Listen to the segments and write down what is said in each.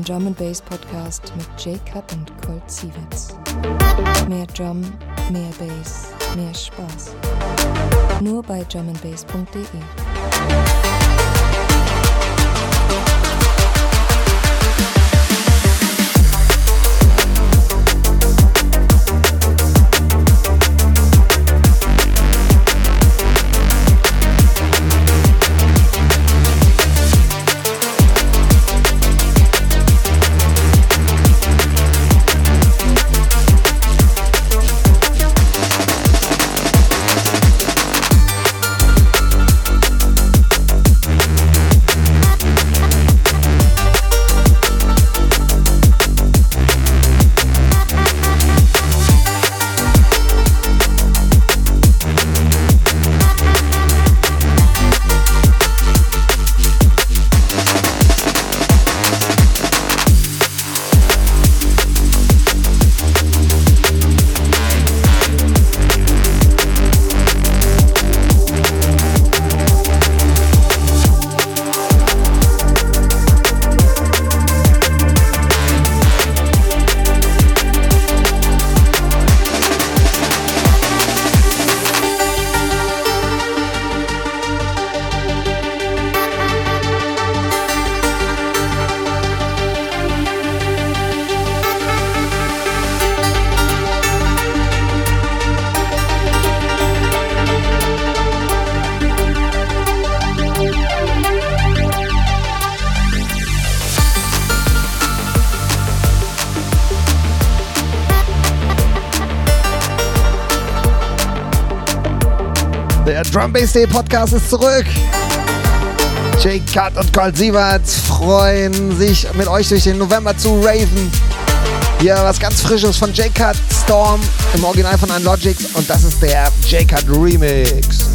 den Drum and Bass Podcast mit J-Cut und Colt Sievitz. Mehr Drum, mehr Bass, mehr Spaß. Nur bei drumandbass.de. Drum Bass Day Podcast ist zurück. Jake Cut und Colt Sievert freuen sich mit euch durch den November zu raven. Hier was ganz Frisches von Jake Cut Storm im Original von Unlogic und das ist der Jake Cut Remix.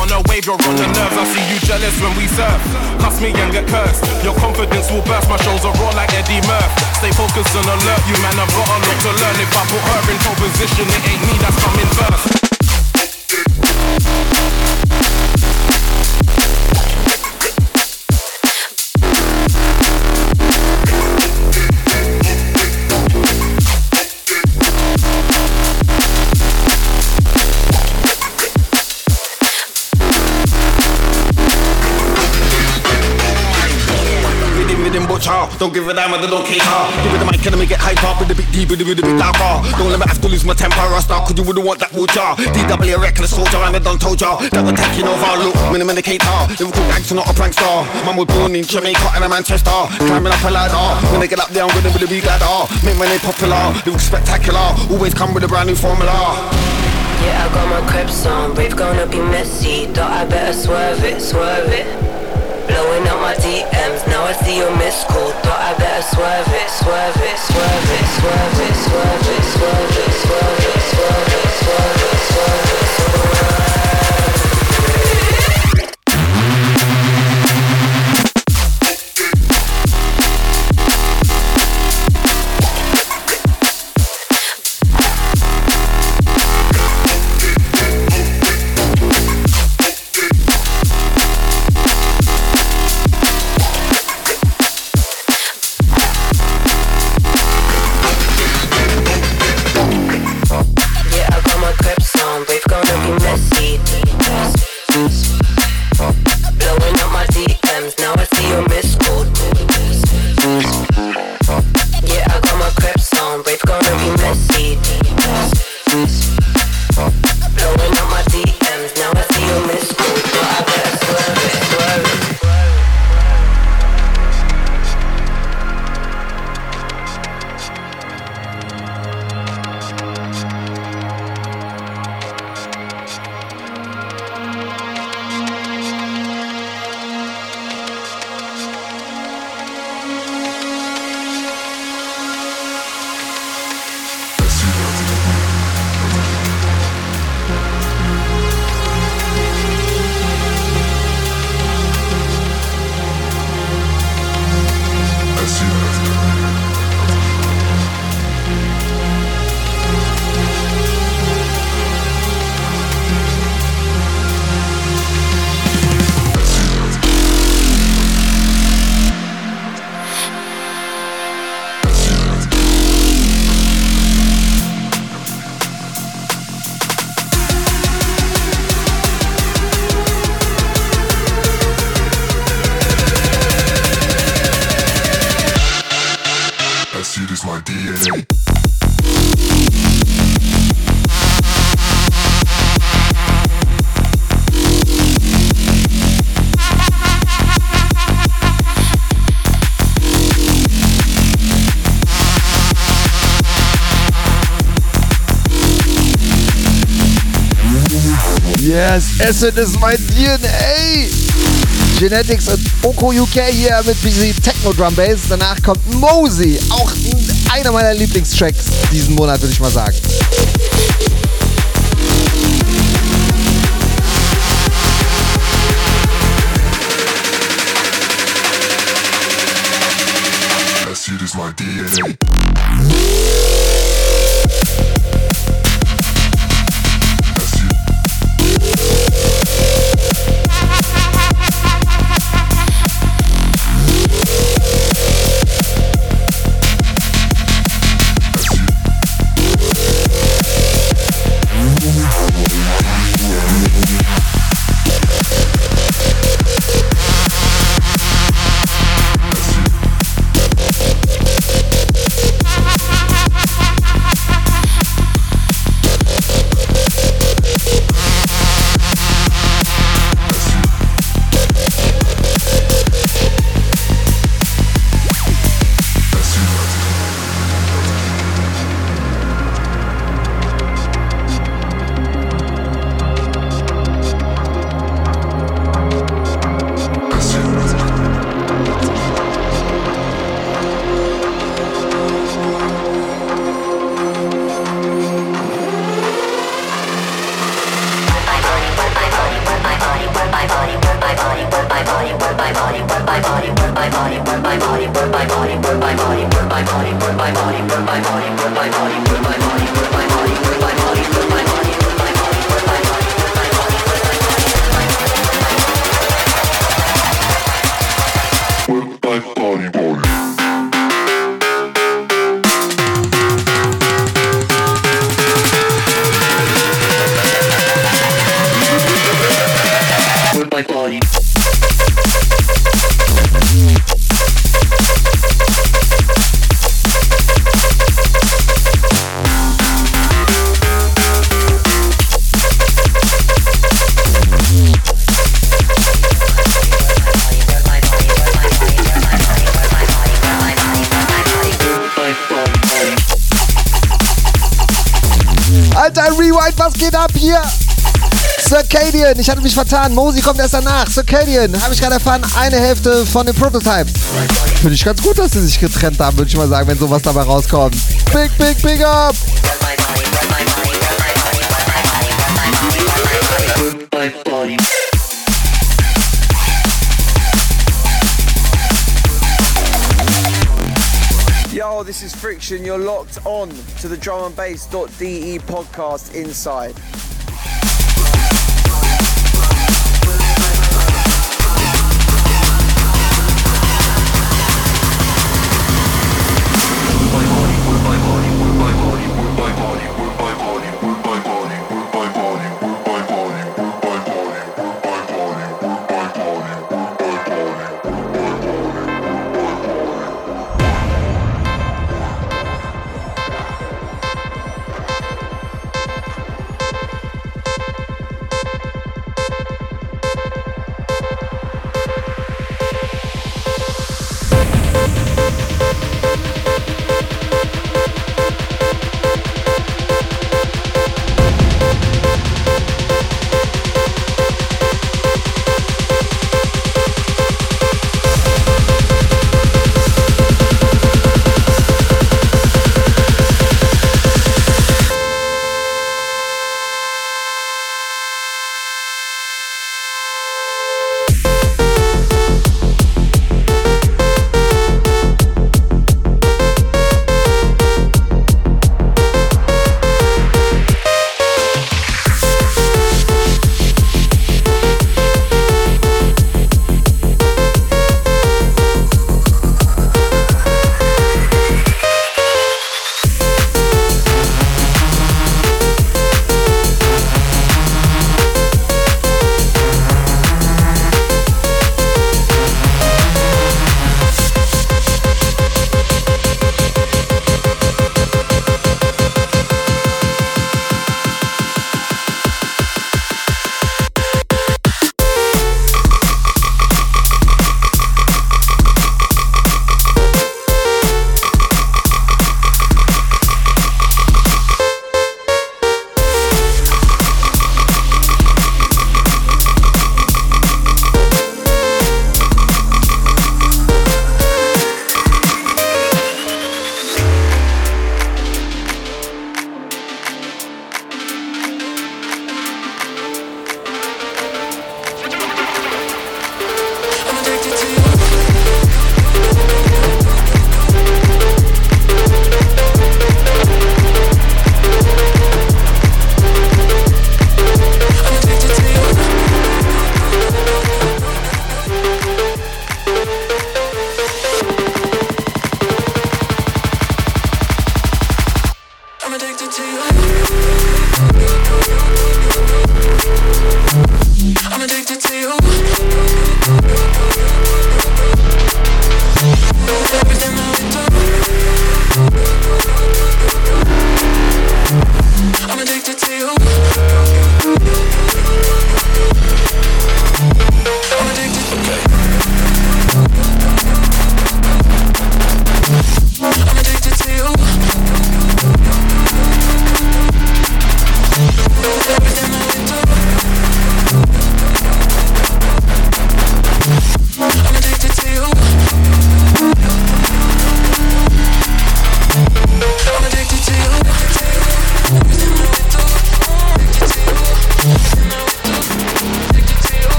On a wave, you're on the nerves. I see you jealous when we serve. Cuss me and get cursed. Your confidence will burst. My shows are raw like Eddie Murph. Stay focused and alert. You man, I've got a lot to learn. If I put her in pole position, it ain't me that's coming first. Don't give a damn, I don't care. Give it the mic and me get hype up with the big D, with the big darker. Don't let me have to lose my temper or start, cause you wouldn't want that wood jar. DW a reckless soldier, I'm a done told ya. That we're taking over, look, minimum indicator. Liverpool gangster, not a prankster. Man was born in Jamaica and a Manchester. Climbing up a ladder. When I get up there, I'm gonna be the big ladder. Make my name popular, look spectacular. Always come with a brand new formula. Yeah, I got my crepes on, rave gonna be messy Thought I better swerve it, swerve it Blowing up my DMs, now I see your missed call Thought I better swerve it, swerve it, swerve it, swerve it, swerve it, swerve it, swerve it, swerve it, swerve it, swerve it, swerve it Acid ist mein DNA. Genetics und Oko UK hier mit Busy Techno Drum Bass. Danach kommt Mosey, auch einer meiner Lieblingstracks diesen Monat, würde ich mal sagen. Was geht ab hier? Circadian, ich hatte mich vertan. Mosi kommt erst danach. Circadian, habe ich gerade erfahren, eine Hälfte von den Prototypes. Finde ich ganz gut, dass sie sich getrennt haben, würde ich mal sagen, wenn sowas dabei rauskommt. Big, big, big up! Yo, this is Friction. You're locked on to the drumandbass.de podcast inside.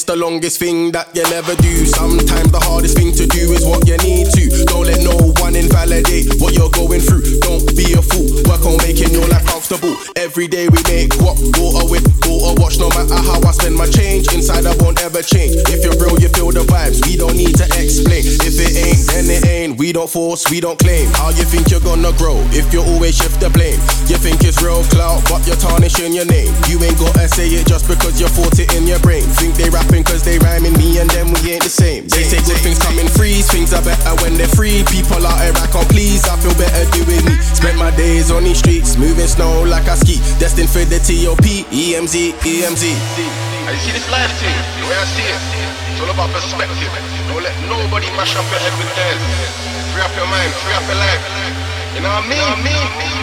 It's the longest thing that you'll ever do. Sometimes the hardest thing to do is what you need to. Don't let no one invalidate what you're going through. Don't be a fool. Work on making your life comfortable. Every day we make what water with water watch. No matter how I spend my change, inside I won't ever change. If you're real, you feel the vibes. We don't need to explain. If it ain't, then it ain't. We don't force, we don't claim. How you think you're gonna grow if you always shift the blame? You think it's real clout, but you're tarnishing your name. You ain't gotta say it just because you fought it in your brain. Think they rapping cause they rhyming me and them we ain't the same. They say good things come in threes, things are better when they're free. People out here I can't please, I feel better doing me. Spent my days on these streets, moving snow like I ski. Destined for the TOP, EMZ, EMZ. And you see this life thing, the way I see it, it's all about perspective. Don't let nobody mash up your head with theirs. Free up your mind, free up your life. You know what I mean? You know what I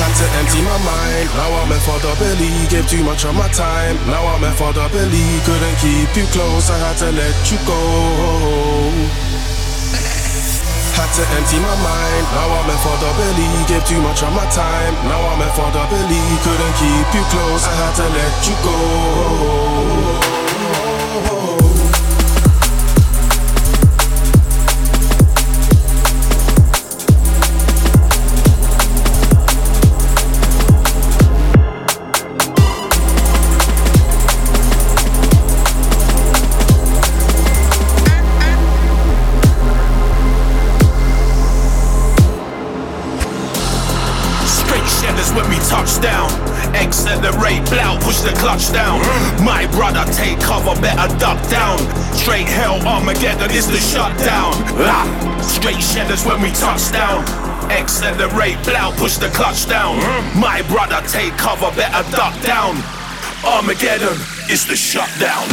Had to empty my mind, now I'm in for the belly. Gave too much of my time, now I'm in for the belly. Couldn't keep you close, I had to let you go. Had to empty my mind, now I'm in for the belly. Gave too much of my time, now I'm in for the belly. Couldn't keep you close, I had to let you go. Shedders when we touch down. Accelerate, blow, push the clutch down. My brother, take cover, better duck down. Straight hell, Armageddon is the shutdown. Ah, straight shedders when we touch down. Accelerate, blow, push the clutch down. My brother, take cover, better duck down. Armageddon is the shutdown.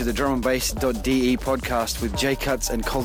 To the Drum and Bass.de podcast with J Cuts and Cold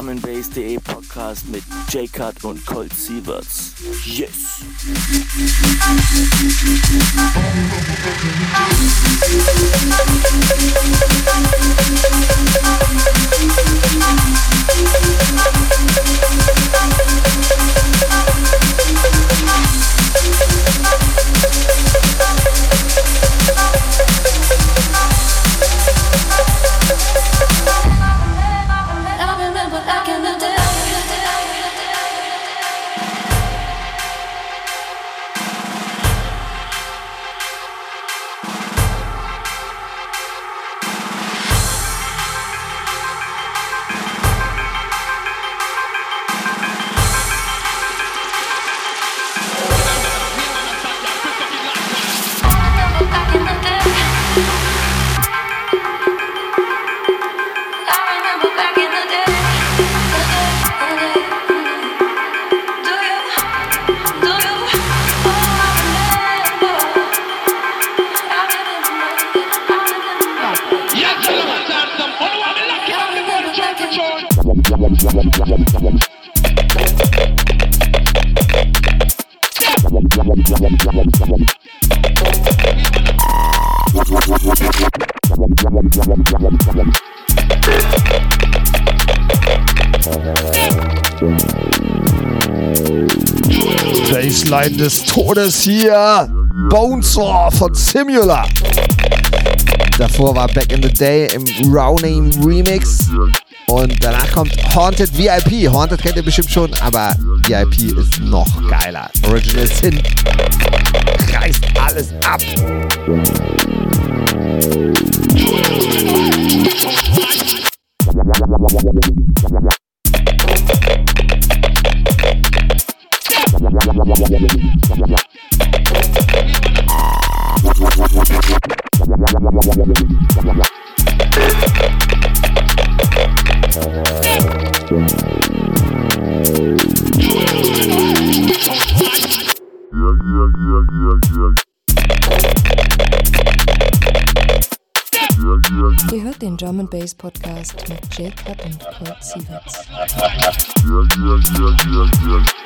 den Drum and Bass.de Podcast mit J-Cut und Colt Sieverts. Yes! Baseline des Todes hier. Bonesaw von Simula. Davor war Back in the Day im Rounding Remix. Und danach kommt Haunted VIP. Haunted kennt ihr bestimmt schon, aber VIP ist noch geiler. Original Sin reißt alles ab. Base Bass Podcast mit Jacob und Kurt Sieverts. Yeah, yeah, yeah,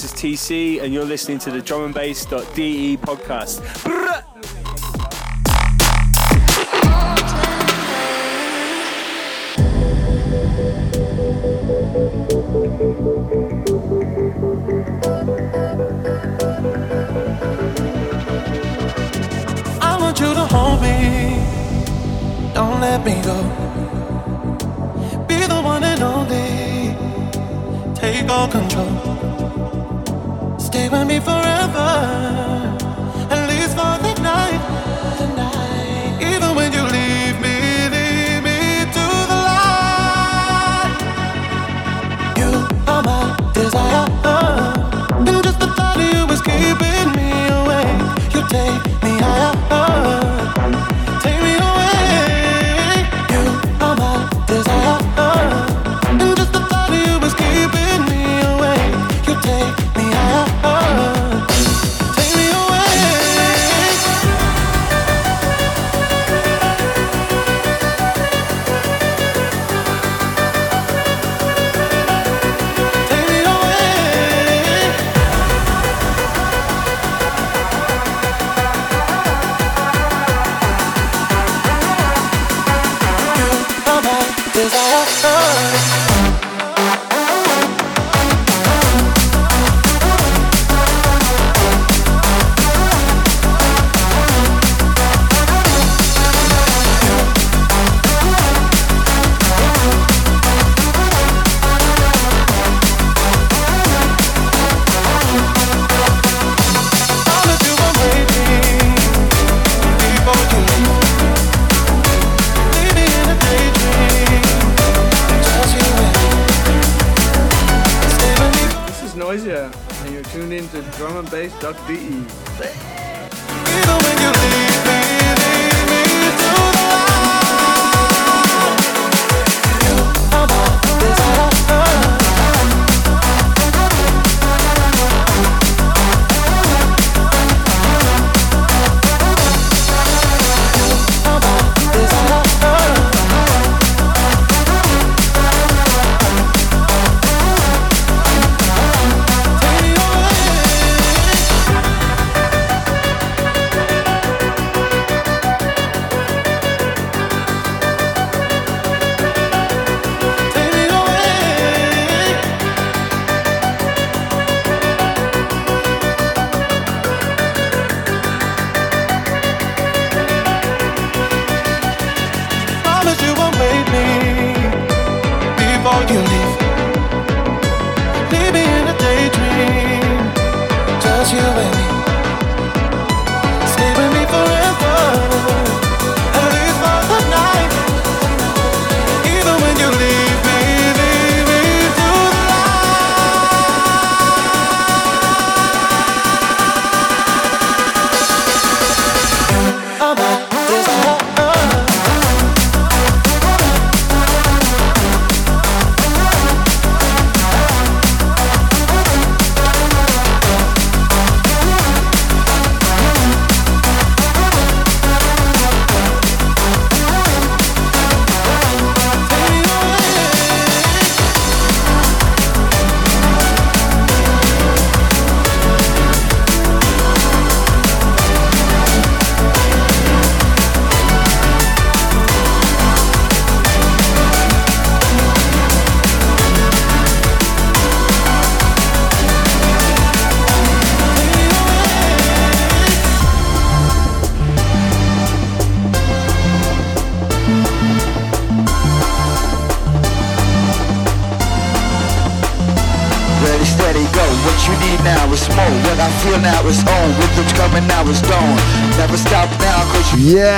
this is TC, and you're listening to the Drum and Bass.de podcast.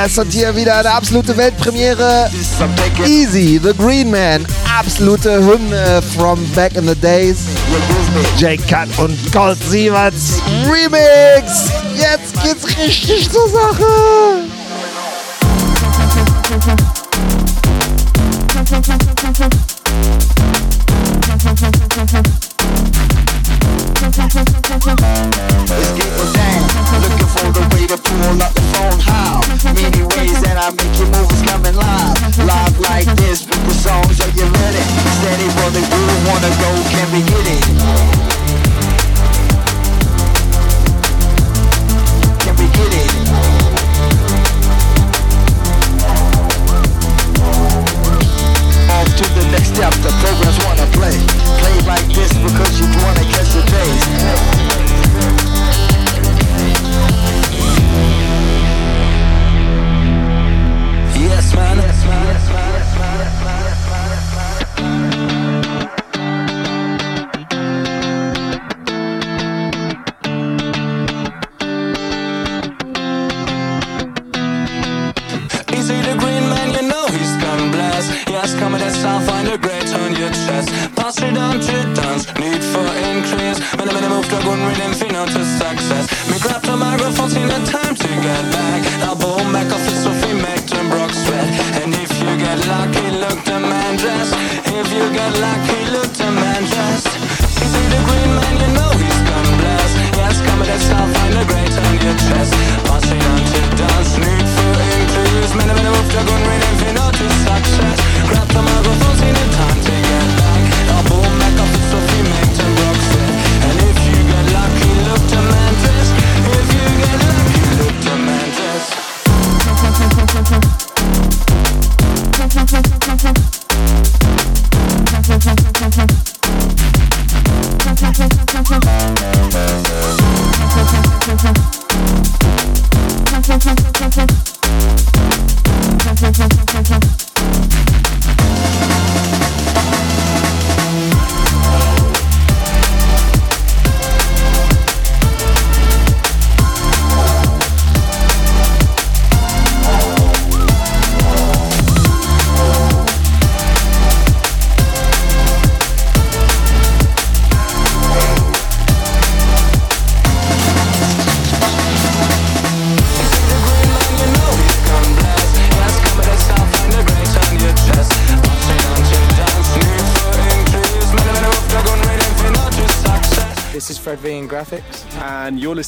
es hat hier wieder eine absolute Weltpremiere. Easy, The Green Man, absolute Hymne from back in the days. Jake Cut und Gold Sieverts Remix. Jetzt geht's richtig zur Sache.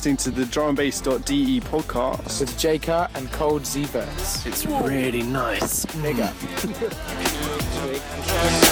Listening to the drumandbass.de podcast with J Cut and Cold Zverts. It's really nice. Big up.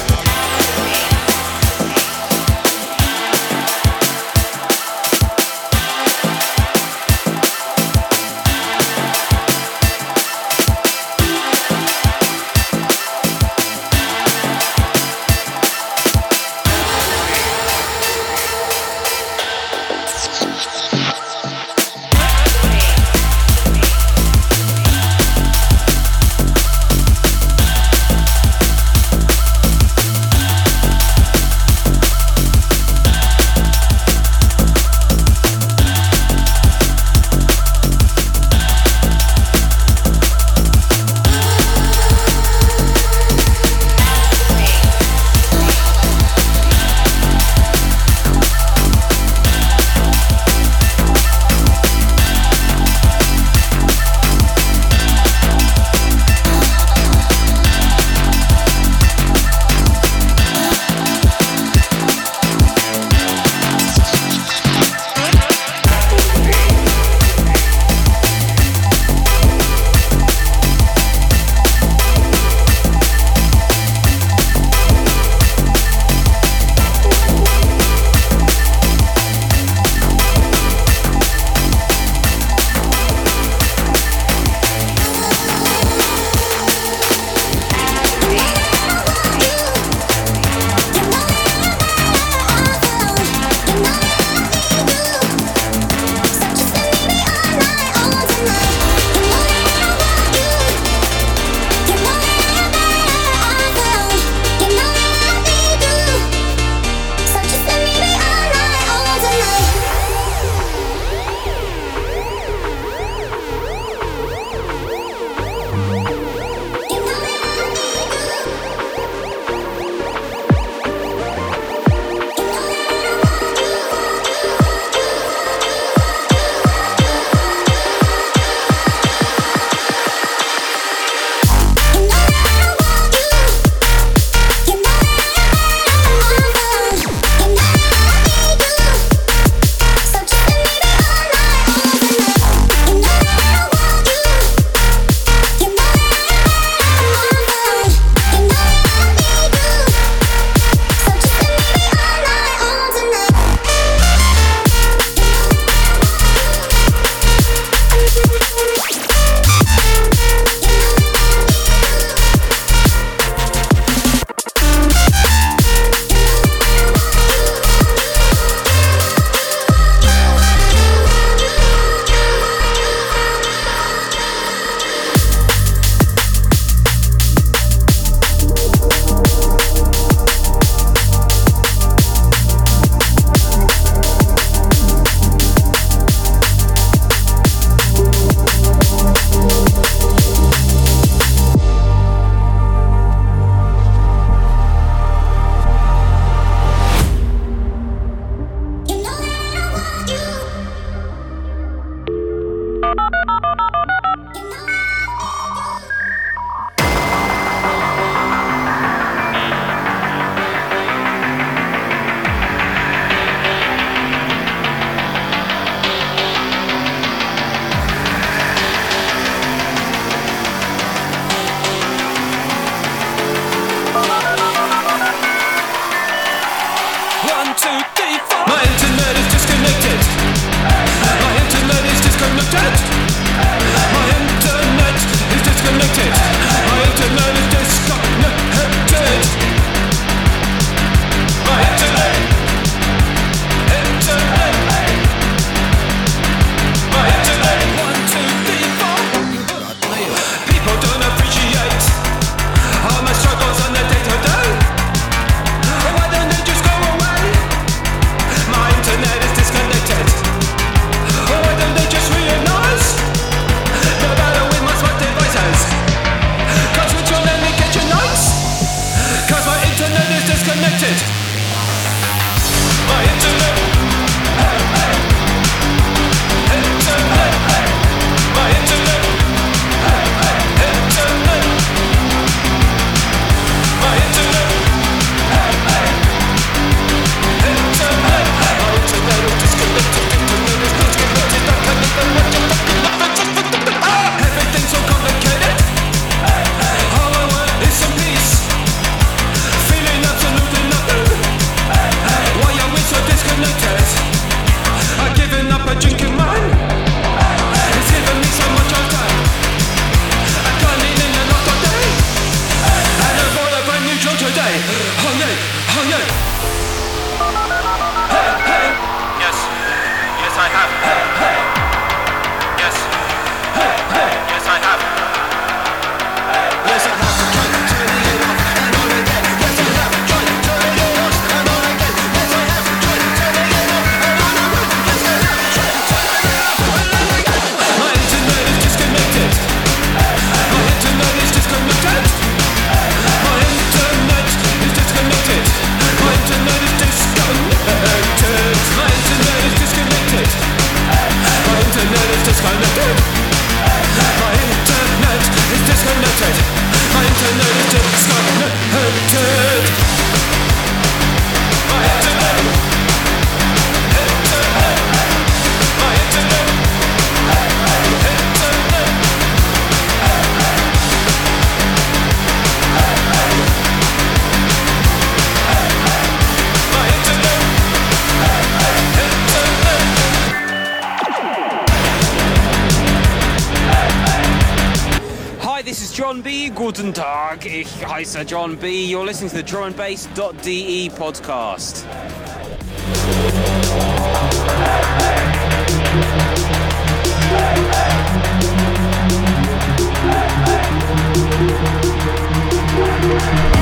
Uh, John B. You're listening to the drumandbass.de podcast.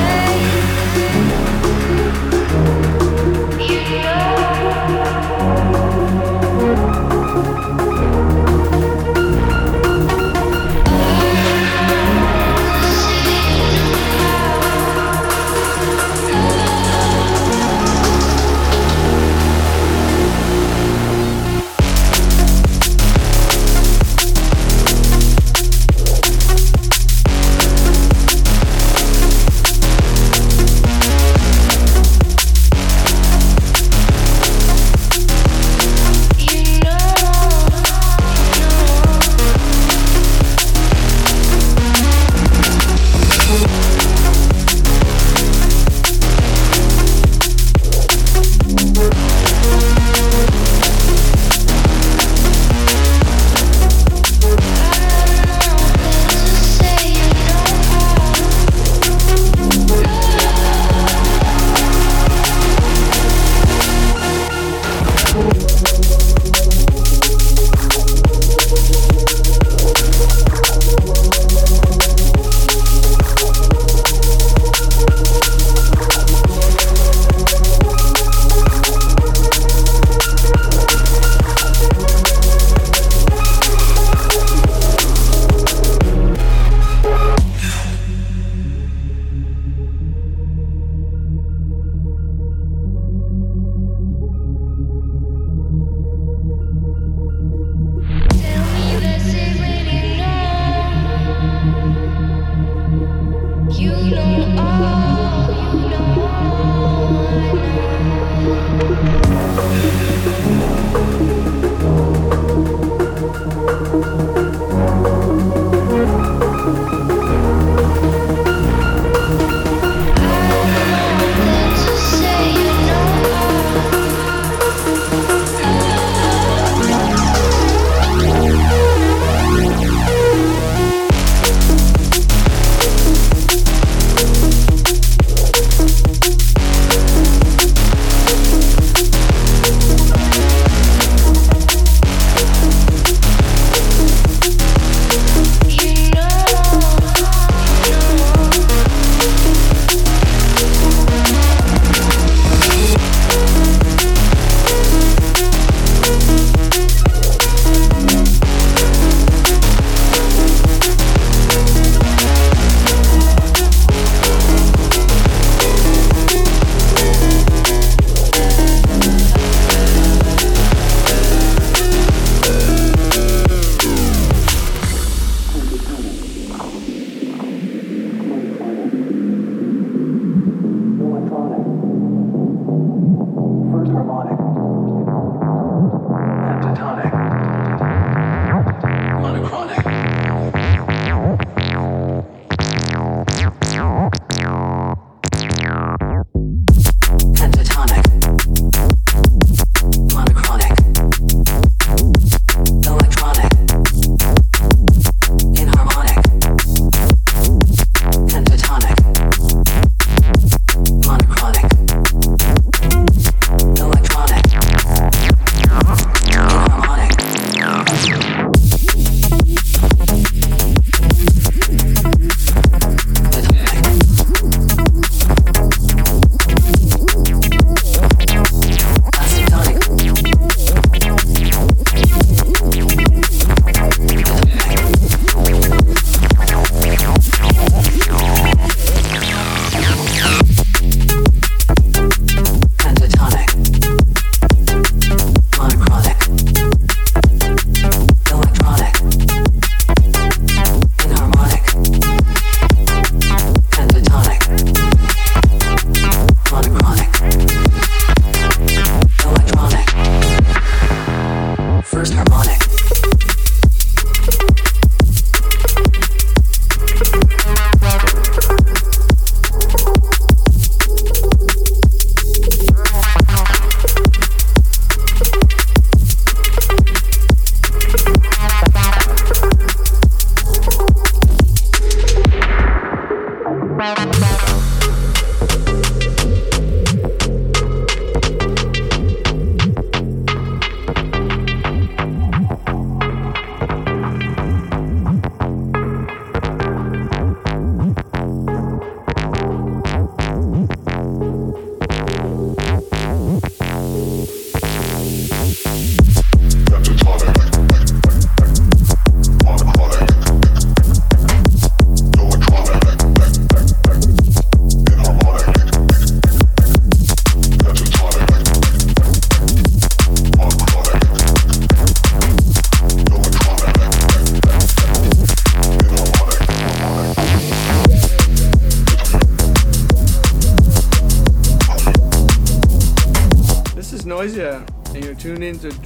Hey.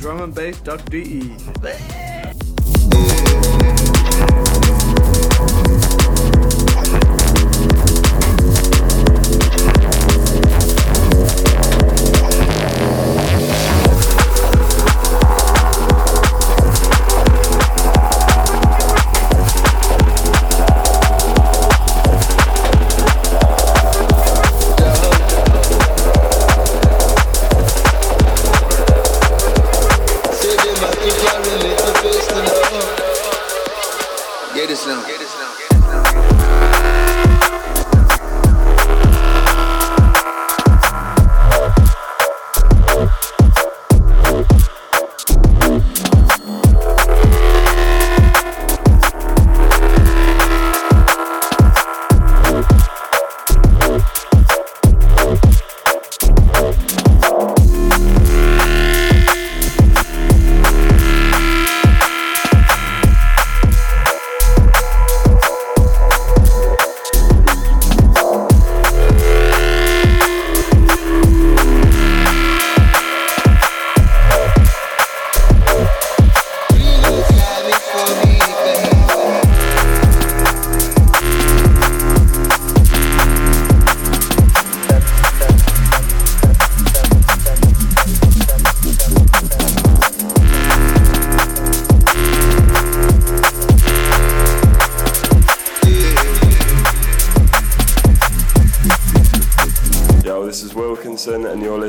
drumandbass.de.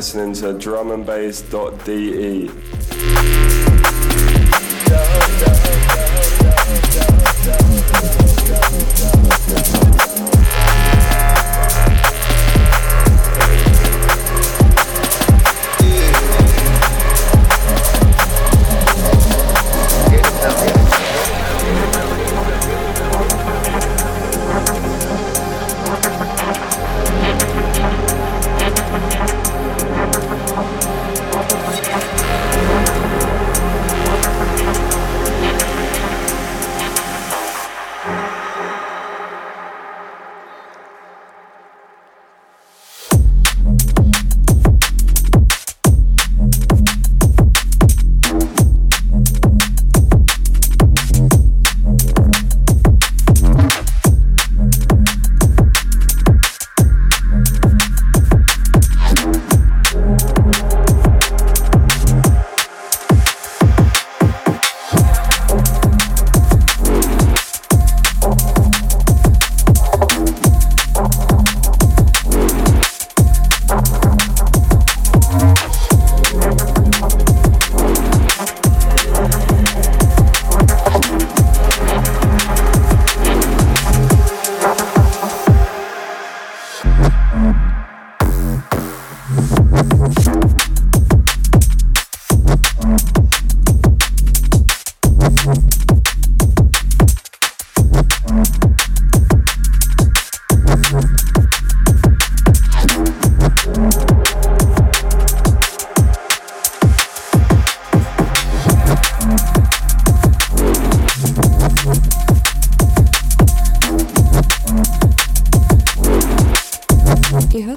listening to drumandbass.de.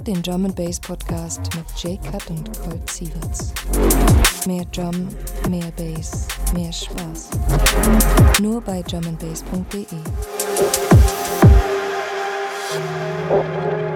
den Drum Bass Podcast mit Jay Cut und Colt Sieverts. Mehr Drum, mehr Bass, mehr Spaß. Nur bei drumandbass.de. Thank you.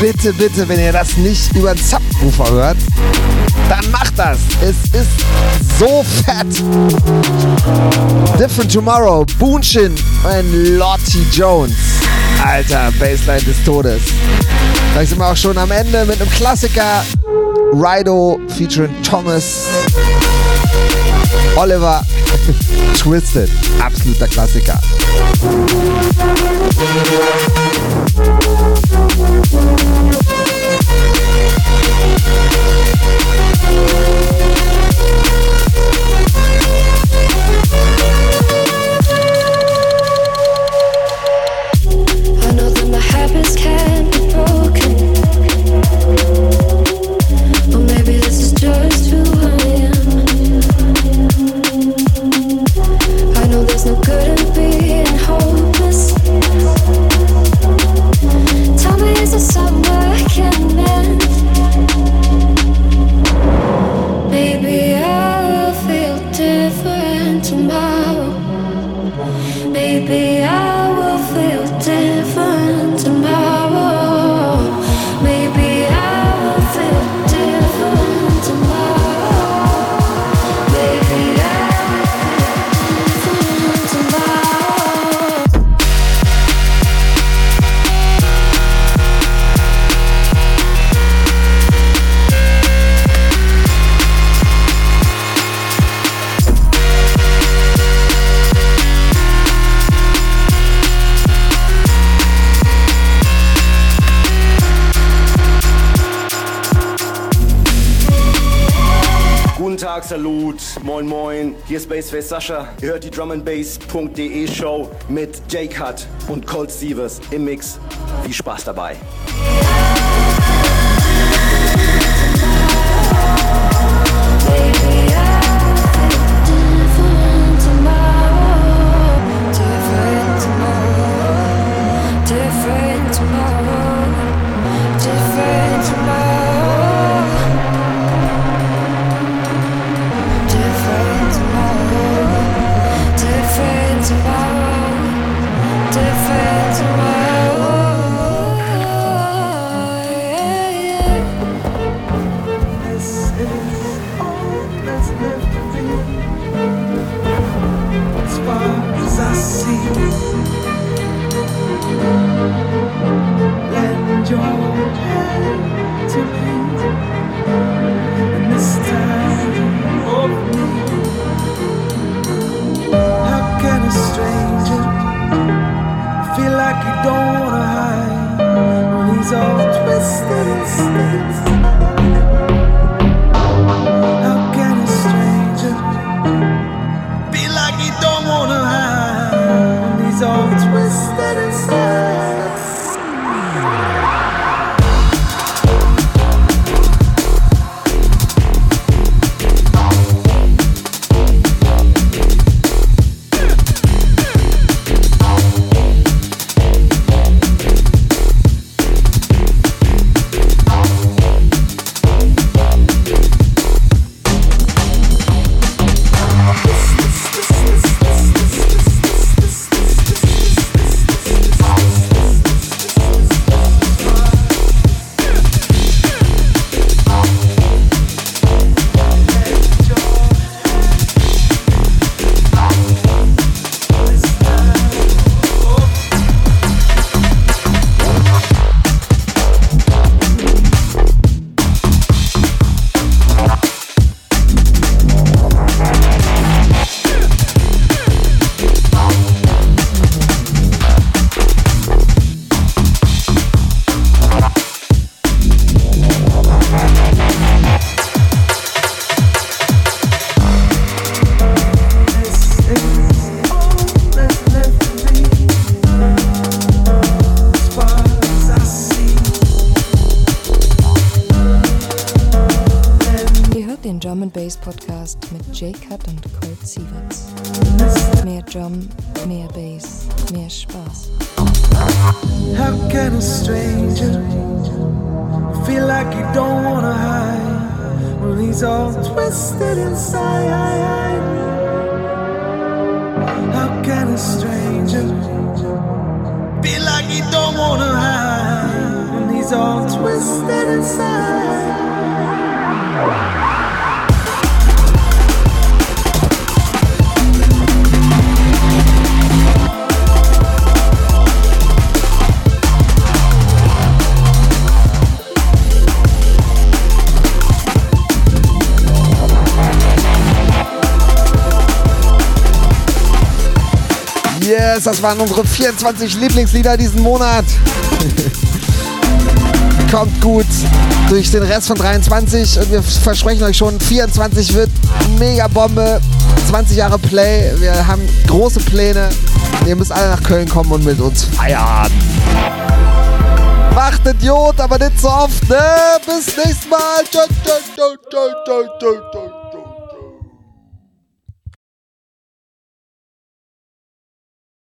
bitte, bitte, wenn ihr das nicht über den Subwoofer hört, dann macht das. Es ist so fett. Different Tomorrow, Boonshin und Lottie Jones. Alter, Baseline des Todes. Da sind wir auch schon am Ende mit einem Klassiker. Rido featuring Thomas. Oliver Twisted, absoluter Klassiker. you Moin Moin, hier ist Bassface Sascha. Ihr hört die drumandbass.de Show mit Jake Hutt und Colt Sievers im Mix. Viel Spaß dabei. Das waren unsere 24 Lieblingslieder diesen Monat. Kommt gut durch den Rest von 23 und wir versprechen euch schon, 24 wird mega Bombe. 20 Jahre Play, wir haben große Pläne. Ihr müsst alle nach Köln kommen und mit uns feiern. Macht Idiot, aber nicht so oft, ne? Bis nächstes Mal. Ciao, ciao, ciao.